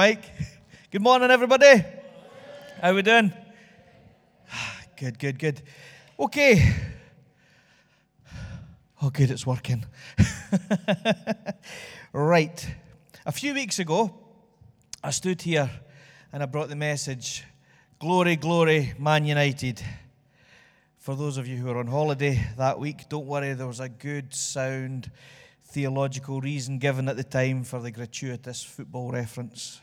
Mike. Good morning, everybody. How we doing? Good, good, good. Okay. Oh, good, it's working. right. A few weeks ago, I stood here and I brought the message Glory, glory, Man United. For those of you who are on holiday that week, don't worry, there was a good, sound, theological reason given at the time for the gratuitous football reference.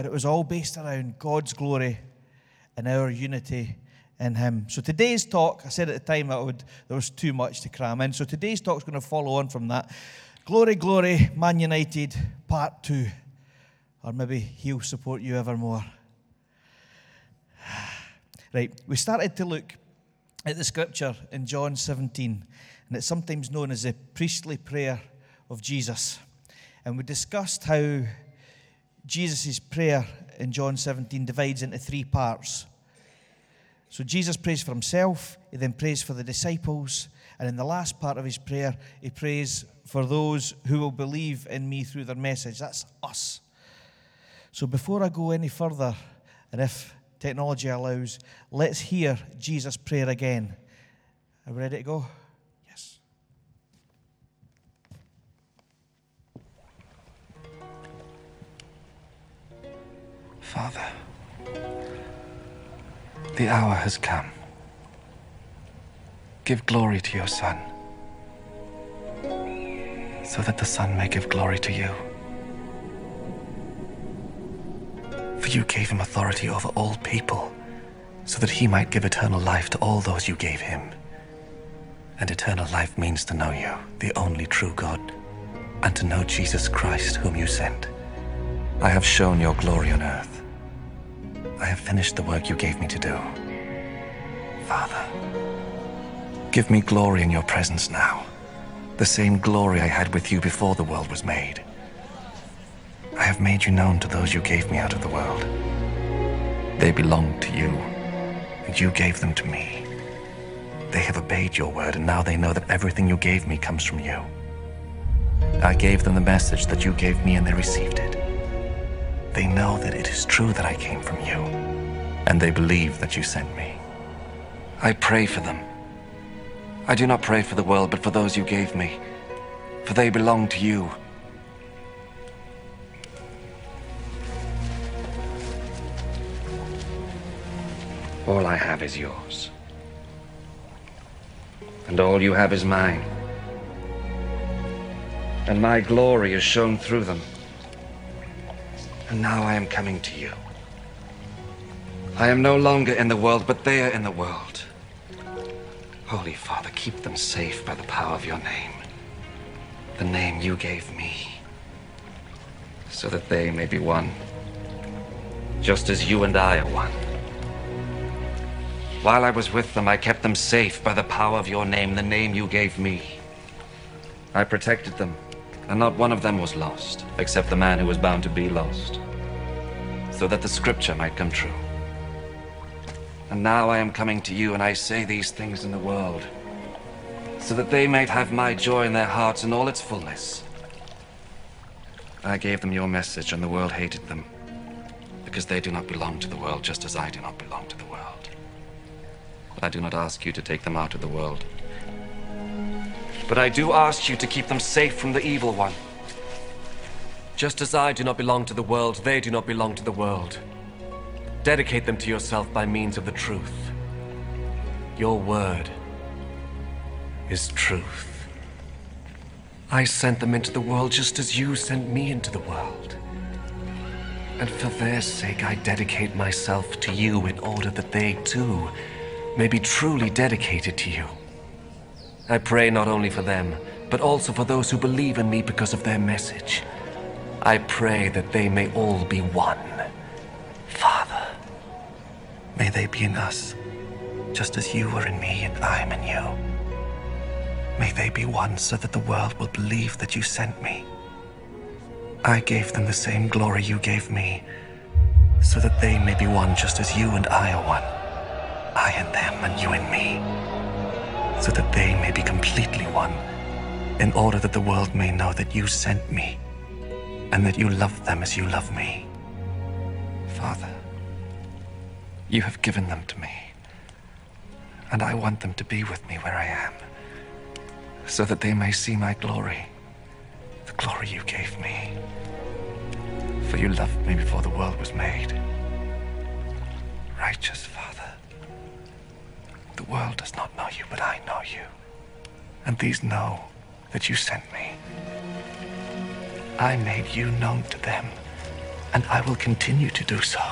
But it was all based around God's glory and our unity in Him. So today's talk, I said at the time that would, there was too much to cram in. So today's talk is going to follow on from that. Glory, glory, Man United, part two. Or maybe He'll support you evermore. Right, we started to look at the scripture in John 17, and it's sometimes known as the priestly prayer of Jesus. And we discussed how Jesus' prayer in John 17 divides into three parts. So Jesus prays for himself, he then prays for the disciples, and in the last part of his prayer, he prays for those who will believe in me through their message. That's us. So before I go any further, and if technology allows, let's hear Jesus' prayer again. Are we ready to go? Father, the hour has come. Give glory to your Son, so that the Son may give glory to you. For you gave him authority over all people, so that he might give eternal life to all those you gave him. And eternal life means to know you, the only true God, and to know Jesus Christ, whom you sent. I have shown your glory on earth. I have finished the work you gave me to do. Father, give me glory in your presence now, the same glory I had with you before the world was made. I have made you known to those you gave me out of the world. They belonged to you, and you gave them to me. They have obeyed your word, and now they know that everything you gave me comes from you. I gave them the message that you gave me, and they received it. They know that it is true that I came from you, and they believe that you sent me. I pray for them. I do not pray for the world, but for those you gave me, for they belong to you. All I have is yours. And all you have is mine. And my glory is shown through them. And now I am coming to you. I am no longer in the world, but they are in the world. Holy Father, keep them safe by the power of your name. The name you gave me. So that they may be one. Just as you and I are one. While I was with them, I kept them safe by the power of your name, the name you gave me. I protected them, and not one of them was lost, except the man who was bound to be lost, so that the scripture might come true. And now I am coming to you, and I say these things in the world, so that they might have my joy in their hearts in all its fullness. I gave them your message, and the world hated them, because they do not belong to the world, just as I do not belong to the world. But I do not ask you to take them out of the world. But I do ask you to keep them safe from the evil one. Just as I do not belong to the world, they do not belong to the world. Dedicate them to yourself by means of the truth. Your word is truth. I sent them into the world just as you sent me into the world. And for their sake, I dedicate myself to you in order that they too may be truly dedicated to you. I pray not only for them, but also for those who believe in me because of their message. I pray that they may all be one. Father, may they be in us, just as you are in me and I am in you. May they be one so that the world will believe that you sent me. I gave them the same glory you gave me, so that they may be one just as you and I are one. I in them and you in me, so that they may be completely one, in order that the world may know that you sent me, and that you love them as you love me. Father, you have given them to me, and I want them to be with me where I am, so that they may see my glory, the glory you gave me. For you loved me before the world was made. Righteous Father, the world does not know you, but I know you. And these know that you sent me. I made you known to them, and I will continue to do so,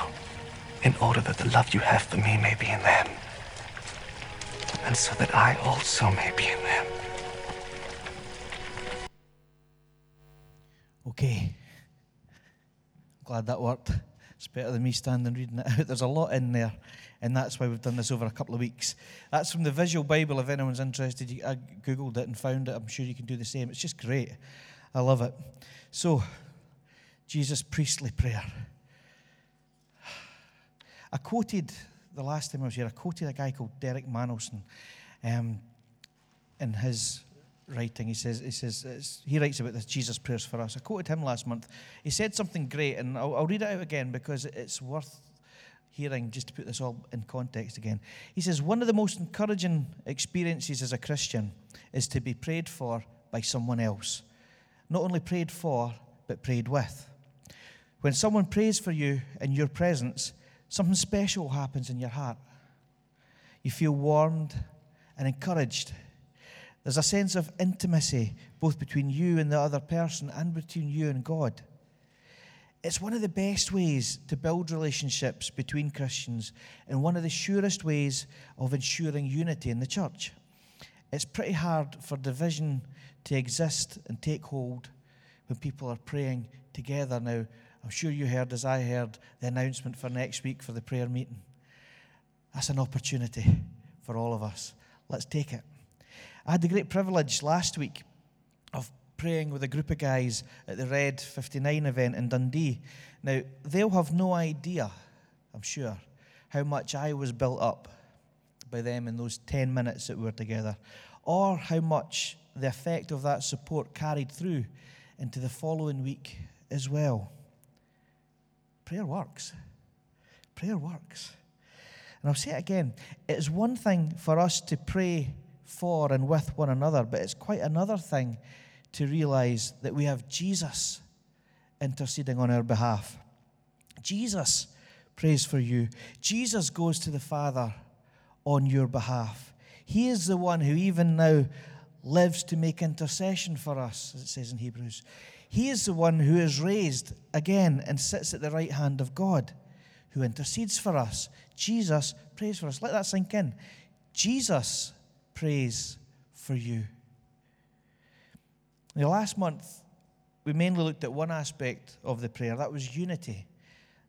in order that the love you have for me may be in them, and so that I also may be in them. Okay. Glad that worked. It's better than me standing reading it out. There's a lot in there, and that's why we've done this over a couple of weeks. That's from the Visual Bible. If anyone's interested, I googled it and found it. I'm sure you can do the same. It's just great. I love it. So, Jesus' priestly prayer. I quoted the last time I was here. I quoted a guy called Derek Manelson, um, in his writing. He says, he says, uh, he writes about this Jesus prayers for us. I quoted him last month. He said something great, and I'll, I'll read it out again because it's worth hearing just to put this all in context again. He says, One of the most encouraging experiences as a Christian is to be prayed for by someone else. Not only prayed for, but prayed with. When someone prays for you in your presence, something special happens in your heart. You feel warmed and encouraged there's a sense of intimacy both between you and the other person and between you and God. It's one of the best ways to build relationships between Christians and one of the surest ways of ensuring unity in the church. It's pretty hard for division to exist and take hold when people are praying together. Now, I'm sure you heard, as I heard, the announcement for next week for the prayer meeting. That's an opportunity for all of us. Let's take it. I had the great privilege last week of praying with a group of guys at the Red 59 event in Dundee. Now, they'll have no idea, I'm sure, how much I was built up by them in those 10 minutes that we were together, or how much the effect of that support carried through into the following week as well. Prayer works. Prayer works. And I'll say it again it is one thing for us to pray for and with one another. But it's quite another thing to realize that we have Jesus interceding on our behalf. Jesus prays for you, Jesus goes to the Father on your behalf. He is the one who even now lives to make intercession for us, as it says in Hebrews. He is the one who is raised again and sits at the right hand of God, who intercedes for us. Jesus prays for us. Let that sink in. Jesus prays for you. Now, last month, we mainly looked at one aspect of the prayer that was unity,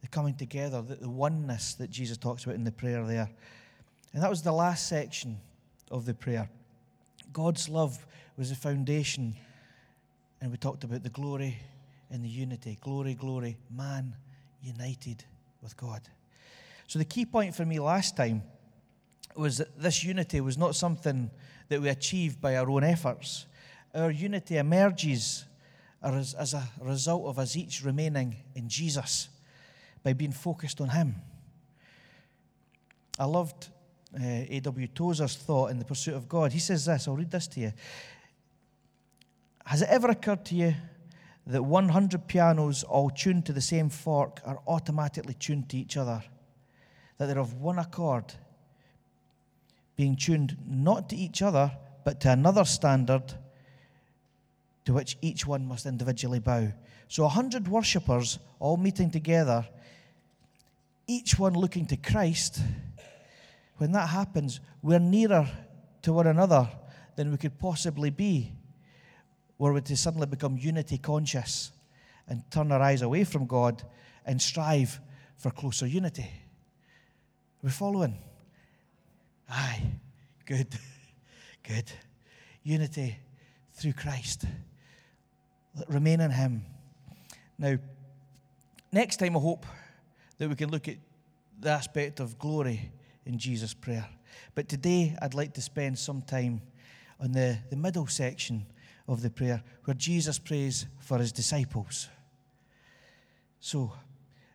the coming together, the, the oneness that Jesus talks about in the prayer there. And that was the last section of the prayer. God's love was the foundation, and we talked about the glory and the unity. Glory, glory, man united with God. So, the key point for me last time was that this unity was not something that we achieved by our own efforts. Our unity emerges as, as a result of us each remaining in Jesus by being focused on Him. I loved uh, A.W. Tozer's thought in The Pursuit of God. He says this, I'll read this to you. Has it ever occurred to you that 100 pianos all tuned to the same fork are automatically tuned to each other? That they're of one accord being tuned not to each other, but to another standard to which each one must individually bow. So, a hundred worshippers all meeting together, each one looking to Christ. When that happens, we're nearer to one another than we could possibly be, were we to suddenly become unity conscious and turn our eyes away from God and strive for closer unity. Are we following? Aye, good, good. Unity through Christ. Remain in Him. Now, next time I hope that we can look at the aspect of glory in Jesus' prayer. But today I'd like to spend some time on the, the middle section of the prayer where Jesus prays for his disciples. So,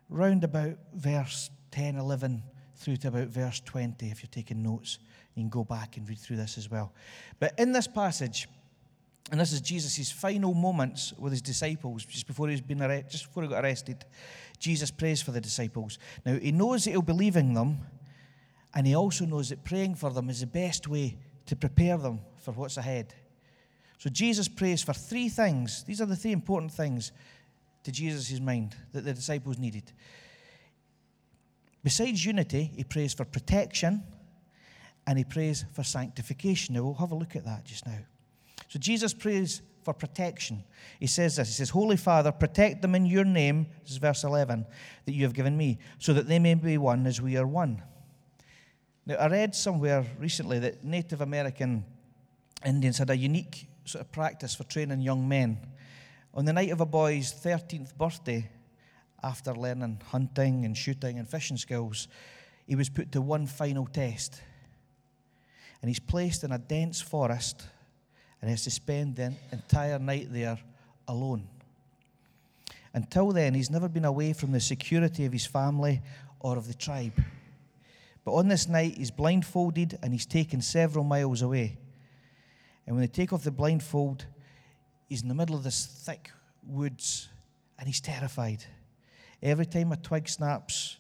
round about verse 10, 11 through to about verse 20, if you're taking notes. You can go back and read through this as well. But in this passage, and this is Jesus' final moments with his disciples just before he's been just before he got arrested. Jesus prays for the disciples. Now he knows that he'll be leaving them, and he also knows that praying for them is the best way to prepare them for what's ahead. So Jesus prays for three things. These are the three important things to Jesus' mind that the disciples needed. Besides unity, he prays for protection and he prays for sanctification. Now we'll have a look at that just now. So Jesus prays for protection. He says this He says, Holy Father, protect them in your name, this is verse 11, that you have given me, so that they may be one as we are one. Now, I read somewhere recently that Native American Indians had a unique sort of practice for training young men. On the night of a boy's 13th birthday, after learning hunting and shooting and fishing skills, he was put to one final test. And he's placed in a dense forest and has to spend the entire night there alone. Until then, he's never been away from the security of his family or of the tribe. But on this night, he's blindfolded and he's taken several miles away. And when they take off the blindfold, he's in the middle of this thick woods and he's terrified. Every time a twig snaps,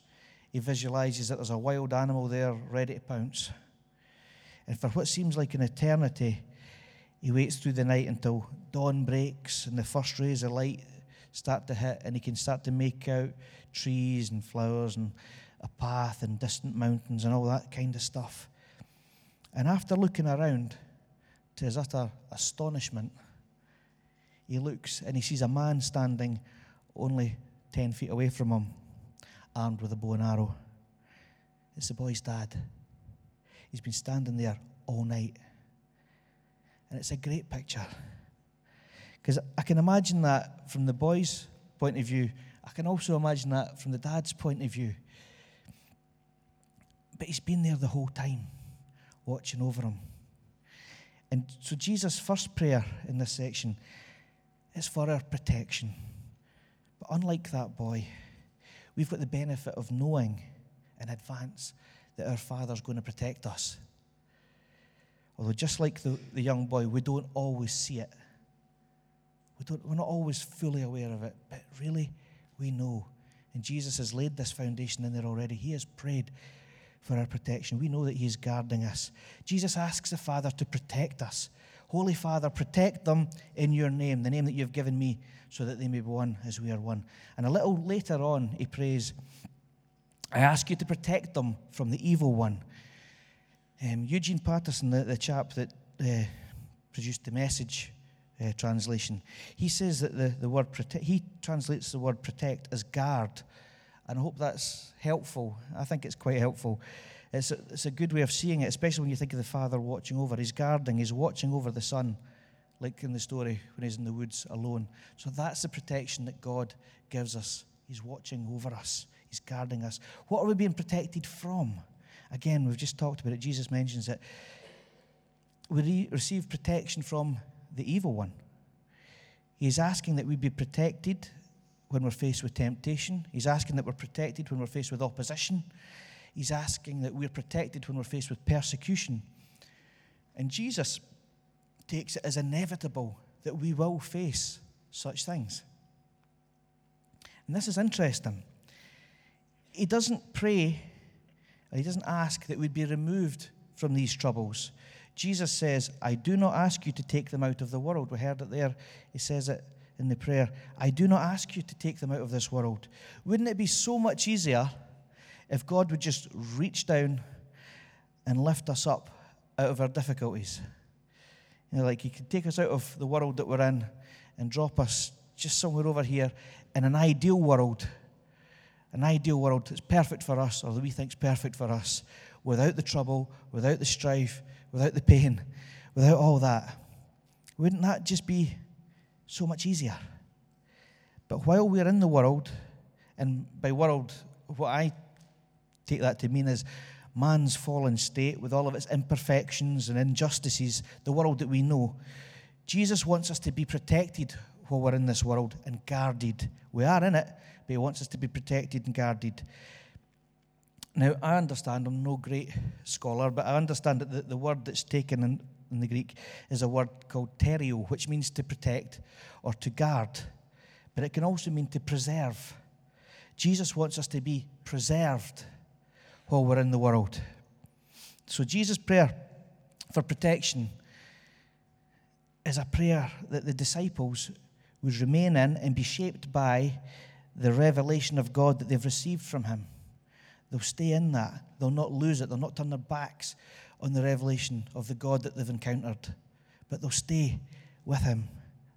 he visualizes that there's a wild animal there ready to pounce. And for what seems like an eternity, he waits through the night until dawn breaks and the first rays of light start to hit, and he can start to make out trees and flowers and a path and distant mountains and all that kind of stuff. And after looking around, to his utter astonishment, he looks and he sees a man standing only 10 feet away from him, armed with a bow and arrow. It's the boy's dad. He's been standing there all night. And it's a great picture. Because I can imagine that from the boy's point of view. I can also imagine that from the dad's point of view. But he's been there the whole time, watching over him. And so, Jesus' first prayer in this section is for our protection. But unlike that boy, we've got the benefit of knowing in advance that our Father's going to protect us. Although, just like the, the young boy, we don't always see it. We don't, we're not always fully aware of it, but really, we know. And Jesus has laid this foundation in there already. He has prayed for our protection. We know that He is guarding us. Jesus asks the Father to protect us. Holy Father, protect them in your name, the name that you've given me, so that they may be one as we are one. And a little later on, he prays, I ask you to protect them from the evil one. Um, Eugene Peterson, the, the chap that uh, produced the message uh, translation, he says that the, the word protect, he translates the word protect as guard. And I hope that's helpful. I think it's quite helpful. It's a, it's a good way of seeing it, especially when you think of the father watching over. He's guarding, he's watching over the son, like in the story when he's in the woods alone. So that's the protection that God gives us. He's watching over us, he's guarding us. What are we being protected from? Again, we've just talked about it. Jesus mentions it. We re- receive protection from the evil one. He's asking that we be protected when we're faced with temptation. He's asking that we're protected when we're faced with opposition. He's asking that we're protected when we're faced with persecution. And Jesus takes it as inevitable that we will face such things. And this is interesting. He doesn't pray, he doesn't ask that we'd be removed from these troubles. Jesus says, I do not ask you to take them out of the world. We heard it there. He says it in the prayer. I do not ask you to take them out of this world. Wouldn't it be so much easier if God would just reach down and lift us up out of our difficulties? You know, like He could take us out of the world that we're in and drop us just somewhere over here in an ideal world, an ideal world that's perfect for us, or that we think's perfect for us, without the trouble, without the strife, without the pain, without all that. Wouldn't that just be so much easier? But while we're in the world, and by world, what I take that to mean is man's fallen state with all of its imperfections and injustices, the world that we know, Jesus wants us to be protected while we're in this world and guarded. We are in it, but He wants us to be protected and guarded. Now, I understand, I'm no great scholar, but I understand that the, word that's taken in, in the Greek is a word called tereo, which means to protect or to guard, but it can also mean to preserve. Jesus wants us to be preserved while we're in the world. So, Jesus' prayer for protection is a prayer that the disciples would remain in and be shaped by the revelation of God that they've received from Him. They'll stay in that. They'll not lose it. They'll not turn their backs on the revelation of the God that they've encountered, but they'll stay with Him.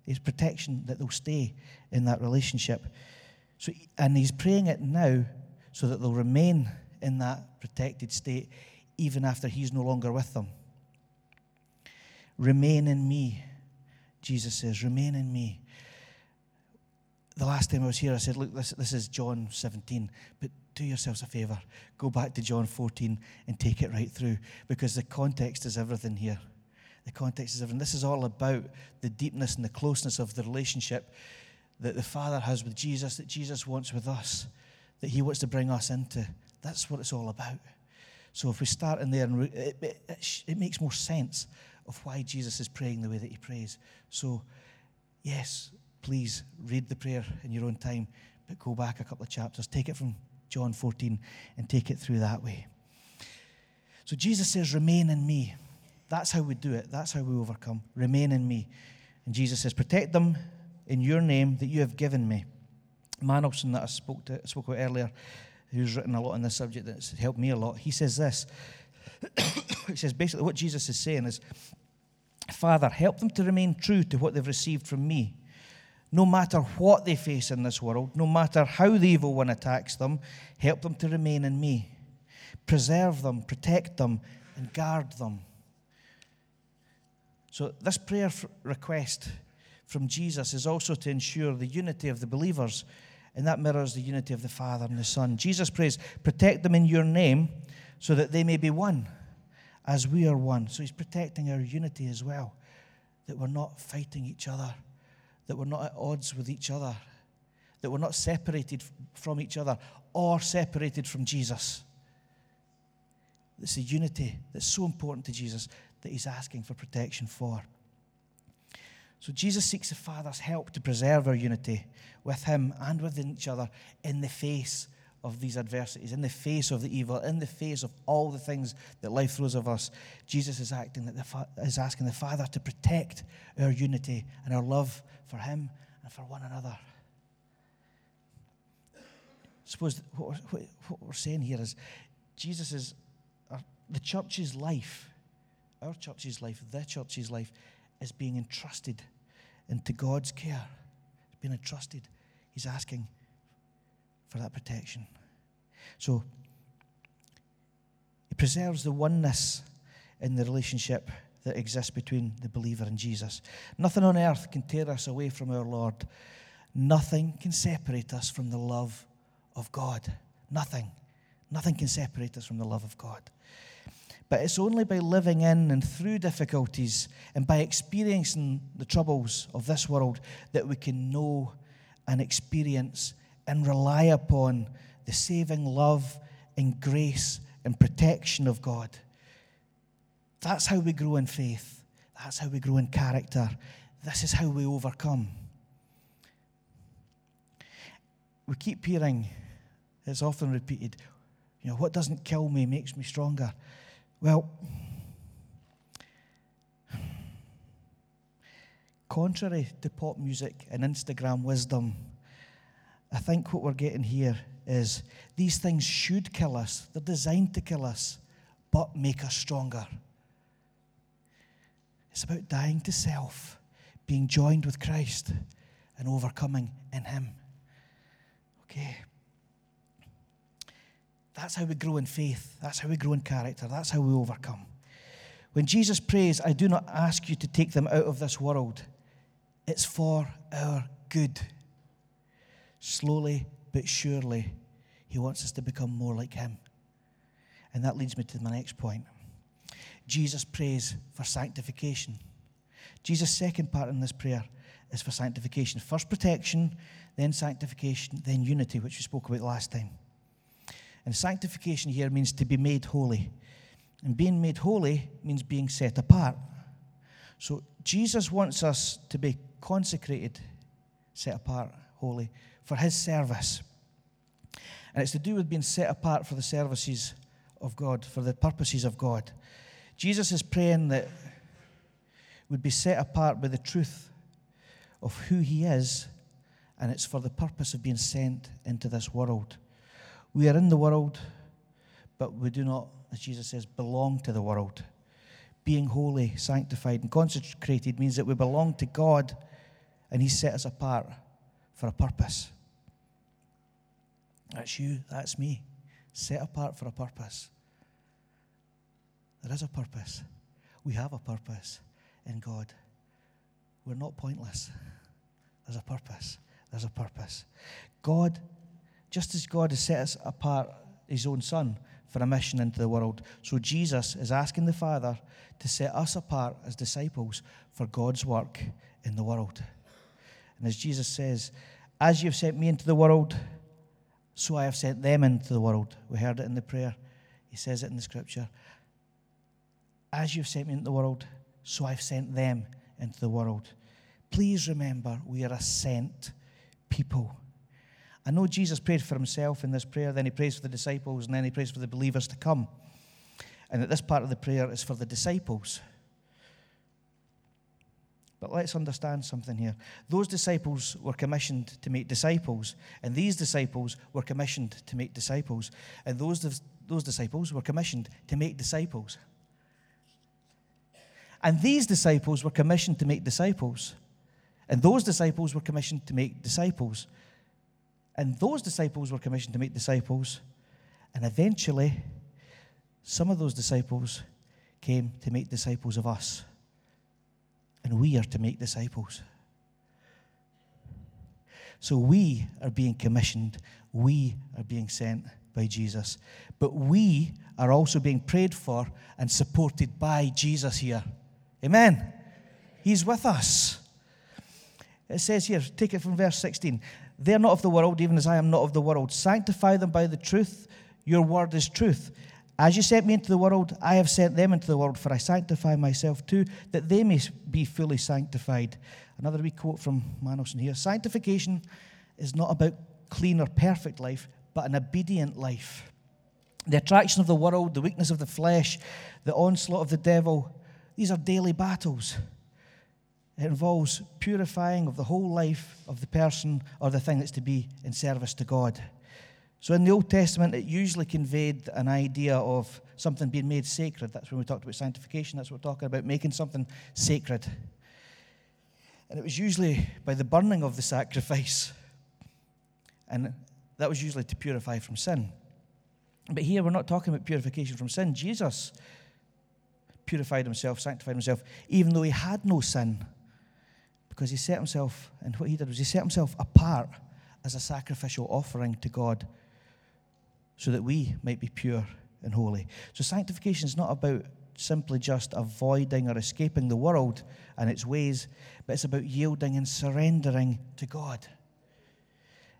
His protection that they'll stay in that relationship. So, and He's praying it now so that they'll remain in that protected state even after He's no longer with them. Remain in me, Jesus says. Remain in me the last time I was here, I said, Look, this, this is John 17, but do yourselves a favor. Go back to John 14 and take it right through because the context is everything here. The context is everything. This is all about the deepness and the closeness of the relationship that the Father has with Jesus, that Jesus wants with us, that He wants to bring us into. That's what it's all about. So if we start in there, and it, it, it, makes more sense of why Jesus is praying the way that He prays. So, yes, please read the prayer in your own time, but go back a couple of chapters. Take it from John 14 and take it through that way. So Jesus says, Remain in me. That's how we do it. That's how we overcome. Remain in me. And Jesus says, Protect them in your name that you have given me. Manelson, that I spoke, to, spoke about earlier, who's written a lot on this subject that's helped me a lot, he says this. he says basically what Jesus is saying is, Father, help them to remain true to what they've received from me no matter what they face in this world, no matter how the evil one attacks them, help them to remain in me. Preserve them, protect them, and guard them. So, this prayer request from Jesus is also to ensure the unity of the believers, and that mirrors the unity of the Father and the Son. Jesus prays, Protect them in your name so that they may be one as we are one. So, He's protecting our unity as well, that we're not fighting each other that we're not at odds with each other, that we're not separated from each other or separated from Jesus. It's a unity that's so important to Jesus that he's asking for protection for. So Jesus seeks the Father's help to preserve our unity with him and within each other in the face of these adversities, in the face of the evil, in the face of all the things that life throws at us. Jesus is acting that the fa- is asking the Father to protect our unity and our love for Him and for one another. I suppose what we're, what we're saying here is Jesus is our, the church's life, our church's life, the church's life is being entrusted into God's care. It's being entrusted. He's asking for that protection. So, He preserves the oneness in the relationship that exists between the believer and Jesus. Nothing on earth can tear us away from our Lord. Nothing can separate us from the love of God. Nothing. Nothing can separate us from the love of God. But it's only by living in and through difficulties and by experiencing the troubles of this world that we can know and experience and rely upon the saving love and grace and protection of God. That's how we grow in faith. That's how we grow in character. This is how we overcome. We keep hearing, it's often repeated, you know, what doesn't kill me makes me stronger. Well, contrary to pop music and Instagram wisdom, I think what we're getting here is these things should kill us. They're designed to kill us, but make us stronger. It's about dying to self, being joined with Christ, and overcoming in Him. Okay? That's how we grow in faith. That's how we grow in character. That's how we overcome. When Jesus prays, I do not ask you to take them out of this world, it's for our good. Slowly but surely, He wants us to become more like Him. And that leads me to my next point. Jesus prays for sanctification. Jesus' second part in this prayer is for sanctification. First protection, then sanctification, then unity, which we spoke about last time. And sanctification here means to be made holy. And being made holy means being set apart. So Jesus wants us to be consecrated, set apart, holy, for his service. And it's to do with being set apart for the services of God, for the purposes of God. Jesus is praying that would be set apart by the truth of who he is, and it's for the purpose of being sent into this world. We are in the world, but we do not, as Jesus says, belong to the world. Being holy, sanctified, and consecrated means that we belong to God, and He set us apart for a purpose. That's you, that's me, set apart for a purpose. There is a purpose. We have a purpose in God. We're not pointless. There's a purpose. There's a purpose. God, just as God has set us apart, his own Son, for a mission into the world, so Jesus is asking the Father to set us apart as disciples for God's work in the world. And as Jesus says, As you've sent me into the world, so I have sent them into the world. We heard it in the prayer. He says it in the scripture. As you've sent me into the world, so I've sent them into the world. Please remember, we are a sent people. I know Jesus prayed for himself in this prayer, then he prays for the disciples, and then he prays for the believers to come. And that this part of the prayer is for the disciples. But let's understand something here. Those disciples were commissioned to make disciples, and these disciples were commissioned to make disciples, and those, those disciples were commissioned to make disciples. And these disciples were commissioned to make disciples. And those disciples were commissioned to make disciples. And those disciples were commissioned to make disciples. And eventually, some of those disciples came to make disciples of us. And we are to make disciples. So we are being commissioned, we are being sent by Jesus. But we are also being prayed for and supported by Jesus here. Amen. He's with us. It says here, take it from verse 16. They're not of the world, even as I am not of the world. Sanctify them by the truth. Your word is truth. As you sent me into the world, I have sent them into the world, for I sanctify myself too, that they may be fully sanctified. Another wee quote from Manelson here Sanctification is not about clean or perfect life, but an obedient life. The attraction of the world, the weakness of the flesh, the onslaught of the devil, these are daily battles. It involves purifying of the whole life of the person or the thing that's to be in service to God. So in the Old Testament, it usually conveyed an idea of something being made sacred. That's when we talked about sanctification. That's what we're talking about, making something sacred. And it was usually by the burning of the sacrifice. And that was usually to purify from sin. But here we're not talking about purification from sin. Jesus purified himself, sanctified himself, even though he had no sin. Because he set himself, and what he did was he set himself apart as a sacrificial offering to God so that we might be pure and holy. So sanctification is not about simply just avoiding or escaping the world and its ways, but it's about yielding and surrendering to God.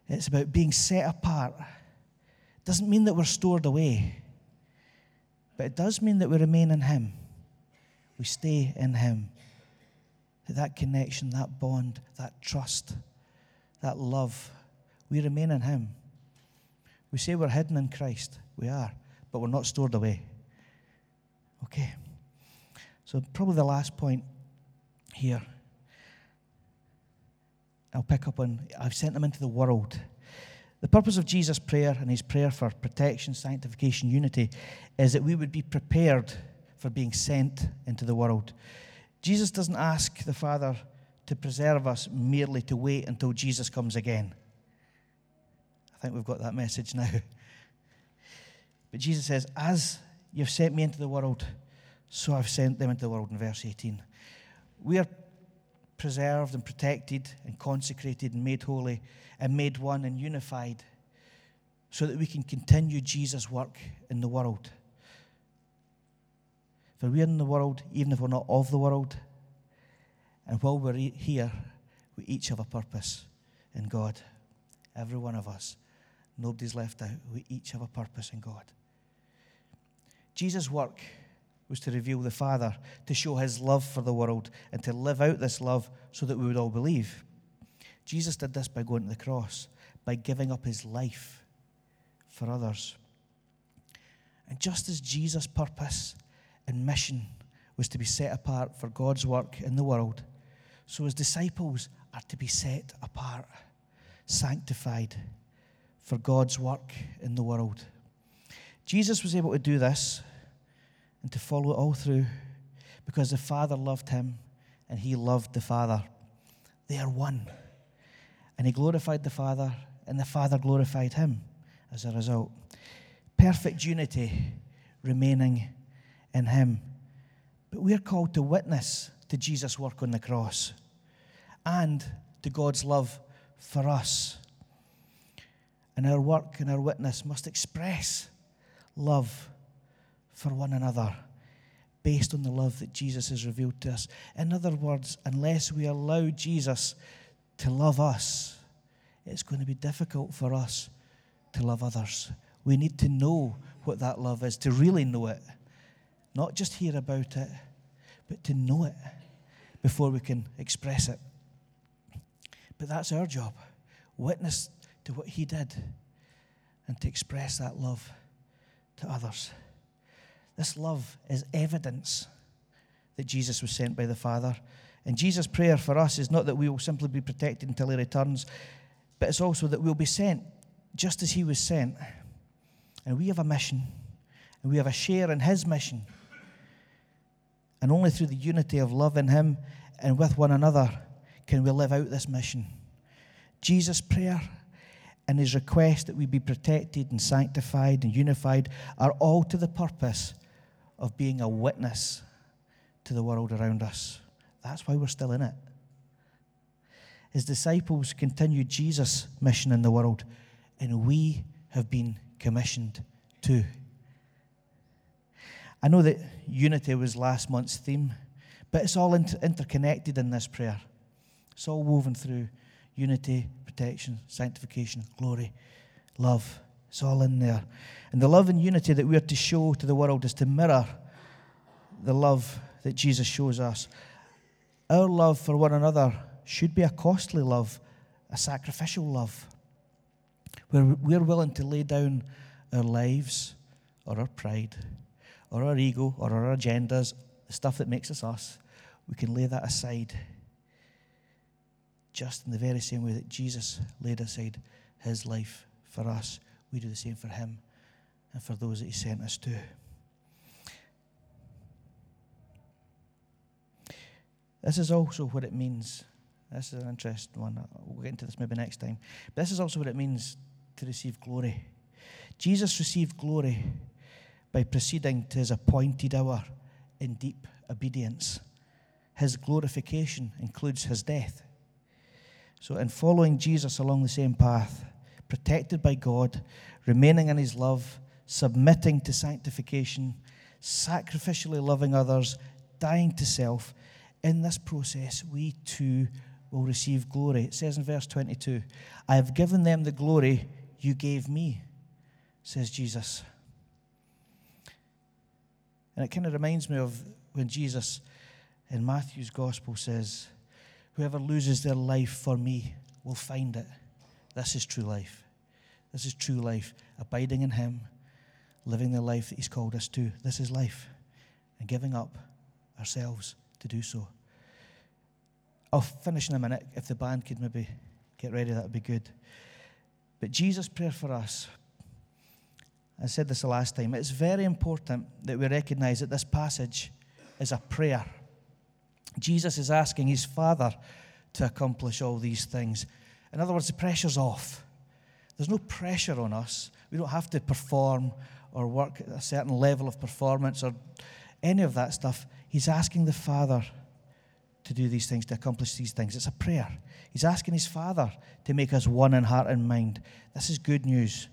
It's about being set apart. It doesn't mean that we're stored away, but it does mean that we remain in Him we stay in Him. That connection, that bond, that trust, that love, we remain in Him. We say we're hidden in Christ. We are, but we're not stored away. Okay. So, probably the last point here. I'll pick up on I've sent them into the world. The purpose of Jesus' prayer and his prayer for protection, sanctification, unity is that we would be prepared for being sent into the world. Jesus doesn't ask the Father to preserve us merely to wait until Jesus comes again. I think we've got that message now. But Jesus says, As you've sent me into the world, so I've sent them into the world in verse 18. We are preserved and protected and consecrated and made holy and made one and unified so that we can continue Jesus' work in the world. For we're in the world, even if we're not of the world. And while we're here, we each have a purpose in God. Every one of us. Nobody's left out. We each have a purpose in God. Jesus' work was to reveal the Father, to show his love for the world, and to live out this love so that we would all believe. Jesus did this by going to the cross, by giving up his life for others. And just as Jesus' purpose and mission was to be set apart for God's work in the world, so his disciples are to be set apart, sanctified for God's work in the world. Jesus was able to do this and to follow it all through because the Father loved him and he loved the Father. They are one. And he glorified the Father, and the Father glorified him as a result. Perfect unity remaining in him. But we're called to witness to Jesus' work on the cross and to God's love for us. And our work and our witness must express love for one another based on the love that Jesus has revealed to us. In other words, unless we allow Jesus to love us, it's going to be difficult for us to love others. We need to know what that love is, to really know it, not just hear about it, but to know it before we can express it. But that's our job witness to what He did and to express that love to others. This love is evidence that Jesus was sent by the Father. And Jesus' prayer for us is not that we will simply be protected until he returns, but it's also that we'll be sent just as he was sent. And we have a mission, and we have a share in his mission. And only through the unity of love in him and with one another can we live out this mission. Jesus' prayer and his request that we be protected and sanctified and unified are all to the purpose of being a witness to the world around us. That's why we're still in it. His disciples continued Jesus' mission in the world, and we have been commissioned too. I know that unity was last month's theme, but it's all inter- interconnected in this prayer. It's all woven through unity, protection, sanctification, glory, love. It's all in there. And the love and unity that we are to show to the world is to mirror the love that Jesus shows us. Our love for one another should be a costly love, a sacrificial love, where we're willing to lay down our lives or our pride or our ego or our agendas, the stuff that makes us us. We can lay that aside just in the very same way that Jesus laid aside his life for us we do the same for him and for those that he sent us to. This is also what it means. This is an interesting one. We'll get into this maybe next time. But this is also what it means to receive glory. Jesus received glory by proceeding to his appointed hour in deep obedience. His glorification includes his death. So, in following Jesus along the same path, protected by God, remaining in his love, submitting to sanctification, sacrificially loving others, dying to self. In this process, we too will receive glory. It says in verse 22 I have given them the glory you gave me, says Jesus. And it kind of reminds me of when Jesus in Matthew's gospel says, Whoever loses their life for me will find it. This is true life. This is true life. Abiding in Him, living the life that He's called us to. This is life. And giving up ourselves to do so. I'll finish in a minute. If the band could maybe get ready, that would be good. But Jesus' prayer for us, I said this the last time, it's very important that we recognize that this passage is a prayer. Jesus is asking his Father to accomplish all these things. In other words, the pressure's off. There's no pressure on us. We don't have to perform or work a certain level of performance or any of that stuff. He's asking the Father to do these things, to accomplish these things. It's a prayer. He's asking his Father to make us one in heart and mind. This is good news.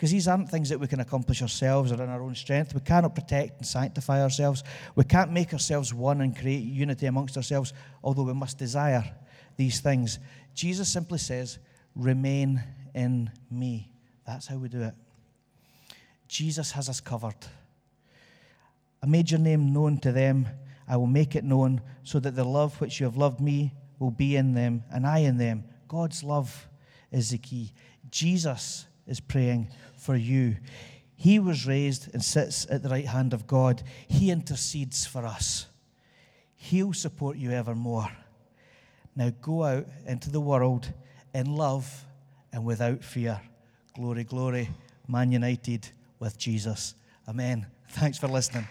Because these aren't things that we can accomplish ourselves or in our own strength. We cannot protect and sanctify ourselves. We can't make ourselves one and create unity amongst ourselves, although we must desire these things. Jesus simply says, Remain in me. That's how we do it. Jesus has us covered. I made your name known to them. I will make it known so that the love which you have loved me will be in them and I in them. God's love is the key. Jesus is praying for you. He was raised and sits at the right hand of God. He intercedes for us. He'll support you evermore. Now go out into the world in love and without fear. Glory, glory. Man United with Jesus. Amen. Thanks for listening.